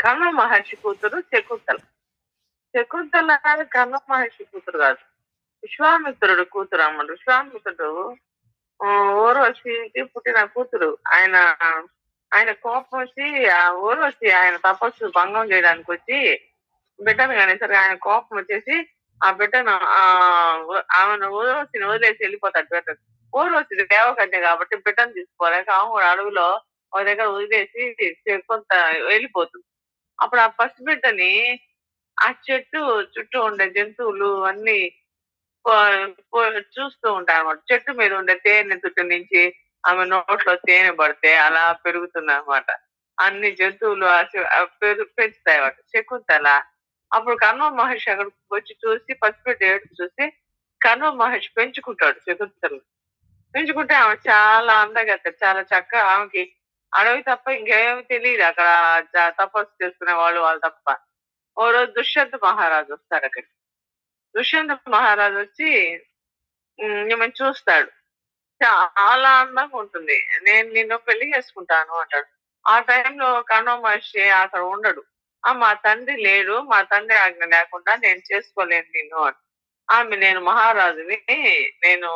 కర్ణ మహర్షి కూతురు శకుంతల. శకుంతల కర్ణ మహర్షి కూతురు కాదు. విశ్వామిత్రుడు కూతురు అమ్మడు. విశ్వామిత్రుడు ఆ, ఊర్వశికి పుట్టిన కూతురు. ఆయన ఆయన కోపం వచ్చి ఆ ఊర్వశి ఆయన తపస్సు భంగం చేయడానికి వచ్చి బిడ్డను కానీ ఆయన కోపం వచ్చేసి ఆ బిడ్డను ఆ ఆమెను ఊర్వశిని వదిలేసి వెళ్ళిపోతాడు. బిడ్డ ఊర్వశి దేవకన్య కాబట్టి బిడ్డను తీసుకోలేక ఆమె కూడా అడవిలో ఒక దగ్గర వదిలేసి కొంత వెళ్ళిపోతుంది. అప్పుడు ఆ పసి బిడ్డని ఆ చెట్టు చుట్టూ ఉండే జంతువులు అన్ని చూస్తూ ఉంటాయి అన్నమాట. చెట్టు మీద ఉండే తేనె చుట్టూ నుంచి ఆమె నోట్లో తేనె పడితే అలా పెరుగుతుంది అనమాట అన్ని జంతువులు పెరు పెంచుతాయి అన్నమాట. శకుంతల. అప్పుడు కన్వ మహర్షి అక్కడికి వచ్చి చూసి పసిపెట్టి ఏడు చూసి కన్వ మహర్షి పెంచుకుంటాడు శకుంతలు పెంచుకుంటే ఆమె చాలా అందంగా చాలా చక్కగా ఆమెకి అడవి తప్ప ఇంకేమి తెలియదు అక్కడ తపస్సు చేసుకునే వాళ్ళు వాళ్ళు తప్ప. ఓ రోజు దుష్యంత్ మహారాజు వస్తాడు అక్కడికి. దుష్యంత్ మహారాజు వచ్చి మిమ్మల్ని చూస్తాడు. చాలా అందంగా ఉంటుంది. నేను నిన్ను పెళ్ళి చేసుకుంటాను అంటాడు. ఆ టైంలో కణో మహర్షి అక్కడ ఉండడు. ఆ మా తండ్రి లేడు. మా తండ్రి ఆజ్ఞ లేకుండా నేను చేసుకోలేను నిన్ను అని. ఆమె నేను మహారాజుని నేను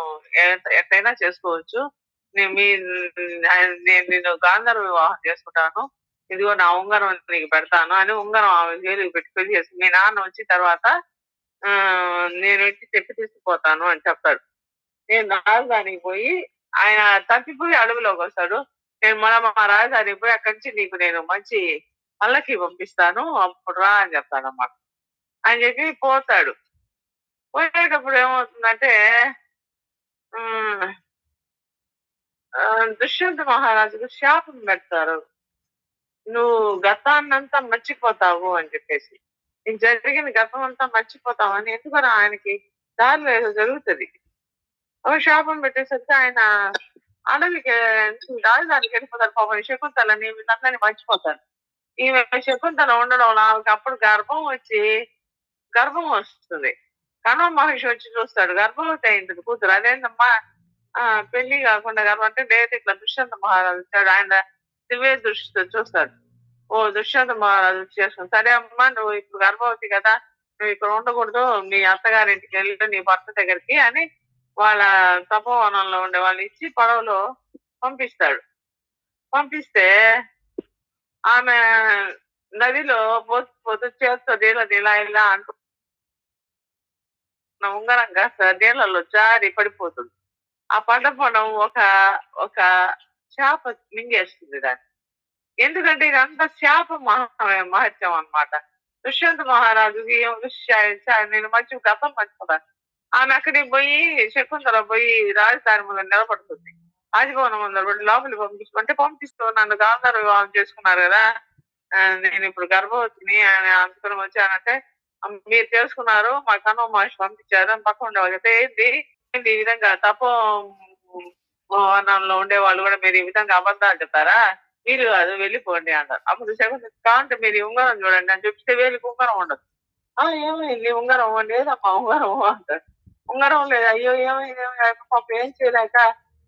ఎట్లయినా చేసుకోవచ్చు. నేను మీ నేను నిన్ను గాంధర్ వివాహం చేసుకుంటాను. ఇదిగో నా ఉంగరం నీకు పెడతాను అని ఉంగరం ఆమె జైలుకి పెట్టుకొని చేసి మీ నాన్న వచ్చిన తర్వాత ఆ నేను వచ్చి చెప్పి తీసుకుపోతాను అని చెప్తాడు నేను రాజధానికి పోయి ఆయన తప్పిపోయి అడవిలోకి వస్తాడు. నేను మన మా రాజధానికి పోయి అక్కడి నుంచి నీకు నేను మంచి పల్లకి పంపిస్తాను అప్పుడు రా అని చెప్తాడు అన్నమాట అని చెప్పి పోతాడు. పోయేటప్పుడు ఏమవుతుందంటే నన్ను దుష్యంత మహారాజుకు శాపం పెడతారు. నువ్వు గతాన్నంతా మర్చిపోతావు అని చెప్పేసి. నేను జరిగిన గతం అంతా మర్చిపోతావు అని ఎందుకు ఆయనకి దారిలో ఏదో జరుగుతుంది. ఒక శాపం పెట్టేసరికి ఆయన అడవికి రాజధానికి వెళ్ళిపోతారు పాపం. శకుంతలని వీళ్ళందరినీ మర్చిపోతారు ఈమె శకుంతల ఉండడం వల్ల ఆమెకి అప్పుడు గర్భం వచ్చి గర్భం వస్తుంది. కణవ మహర్షి వచ్చి చూస్తాడు. గర్భవతి అయింది కూతురు. అదేంటమ్మా పెళ్ళి కాకుండా కాబట్టి డైరెక్ట్ ఇట్లా దుష్యంత మహారాజు వచ్చాడు. ఆయన దివ్య దృష్టితో చూస్తాడు. ఓ దుష్యంత మహారాజు వచ్చి సరే అమ్మా నువ్వు ఇప్పుడు గర్భవతి కదా నువ్వు ఇక్కడ ఉండకూడదు మీ అత్తగారింటికి వెళ్ళి నీ భర్త దగ్గరికి అని వాళ్ళ తపోవనంలో ఉండే వాళ్ళు ఇచ్చి పడవలో పంపిస్తాడు. పంపిస్తే ఆమె నదిలో పోతు పోతు చేస్తుంది ఇలా ఇలా ఇలా అంటూ ఉంగరంగా నీళ్ళలో జారి పడిపోతుంది. ఆ పంట పొలం ఒక ఒక చేప మింగేస్తుంది దాన్ని. ఎందుకంటే ఇదంతా శాప మహా మహత్యం అన్నమాట. దుష్యంత్ మహారాజుకి ఏం నేను మంచి గతం మర్చిపోతాను ఆమె అక్కడికి పోయి శకుంతల పోయి రాజధాని ముందు నిలబడుతుంది. రాజభవనం ముందు నిలబడి లోపలికి పంపిస్తుంటే పంపిస్తూ నన్ను గాంధార వివాహం చేసుకున్నారు కదా. ఆ, నేను ఇప్పుడు గర్భవతిని అని అందుకుని వచ్చానంటే మీరు తెలుసుకున్నారు మా కన్నో మహర్షి పంపించారు అని పక్క ఉండేవాళ్ళు. అయితే ఏంటి ఈ విధంగా తపో భవనంలో ఉండే వాళ్ళు కూడా మీరు ఈ విధంగా అబద్ధాలు చెప్పారా మీరు కాదు వెళ్ళిపోండి అంటారు అప్పుడు శకుంతల కాంటే మీరు ఉంగరం చూడండి అని చెప్తే వేలికి ఉంగరం ఉండదు. ఆ ఏమైంది? ఉంగరం లేదమ్మా ఉంగరం అంటారు ఉంగరం లేదు. అయ్యో ఏమైంది? పాప ఏం చేయలేక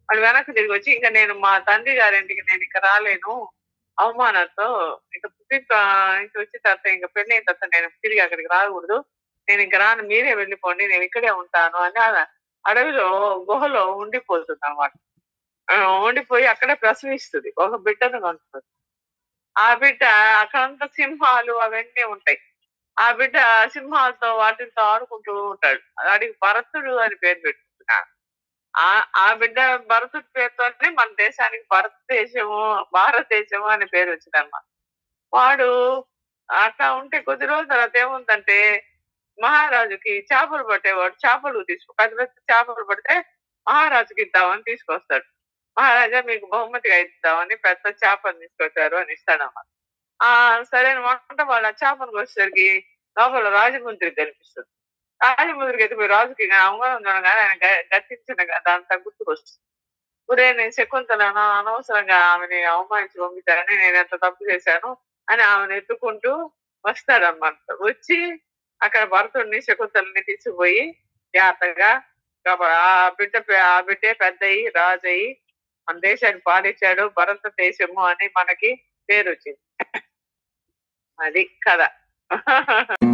వాళ్ళు వెనక్కి తిరిగి వచ్చి ఇంకా నేను మా తండ్రి గారింటికి నేను ఇంకా రాలేను. అవమానంతో ఇంకా పుట్టి ఇంక వచ్చిన తర్వాత ఇంకా పెళ్ళి అయిన తర్వాత నేను తిరిగి అక్కడికి రాకూడదు. నేను ఇంకా రాను మీరే వెళ్ళిపోండి నేను ఇక్కడే ఉంటాను అని ఆ అడవిలో గుహలో ఉండిపోతుంది అనమాట ఉండిపోయి అక్కడే ప్రసవిస్తుంది. ఒక బిడ్డను కంటుంది ఆ బిడ్డ అక్కడంతా సింహాలు అవన్నీ ఉంటాయి. ఆ బిడ్డ సింహాలతో వాటితో ఆడుకుంటూ ఉంటాడు. వాడికి భరతుడు అని పేరు పెట్టుకుంటున్నాడు. ఆ ఆ బిడ్డ భరతుడి పేరుతోనే మన దేశానికి భారతదేశము భారతదేశము అనే పేరు వచ్చిందన్నమాట. వాడు అట్లా ఉంటే కొద్ది రోజుల తర్వాత ఏముందంటే మహారాజుకి చేపలు పట్టేవాడు చేపలు తీసుకో పెద్ద పెద్ద చేపలు పడితే మహారాజుకి ఇద్దామని తీసుకొస్తాడు. మహారాజా మీకు బహుమతిగా ఇద్దామని పెద్ద చేపను తీసుకొచ్చారు అని ఇస్తాడమ్మా ఆ సరైన వంట వాళ్ళ చేపను వచ్చేసరికి లోపల రాజముంద్రి కనిపిస్తుంది. రాజముంద్రికి అయితే మీరు రాజుకి అవగాహన ఉండగానే ఆయన గట్టించిన దాంతా గుర్తుకొస్తుంది ఒరే నేను శకుంతలను అనవసరంగా ఆమెని అవమానించి పంపించానని నేను ఎంత తప్పు చేశాను అని ఆమెను ఎత్తుకుంటూ వస్తాడన్నమాట. వచ్చి అక్కడ భరతుడిని శకుంతలని తీసుకుపోయి జాగ్రత్తగా ఆ బిడ్డ ఆ బిడ్డే పెద్దయి అయ్యి మన దేశాన్ని పాలించాడు భారతదేశము అని మనకి పేరు వచ్చింది అది కథ.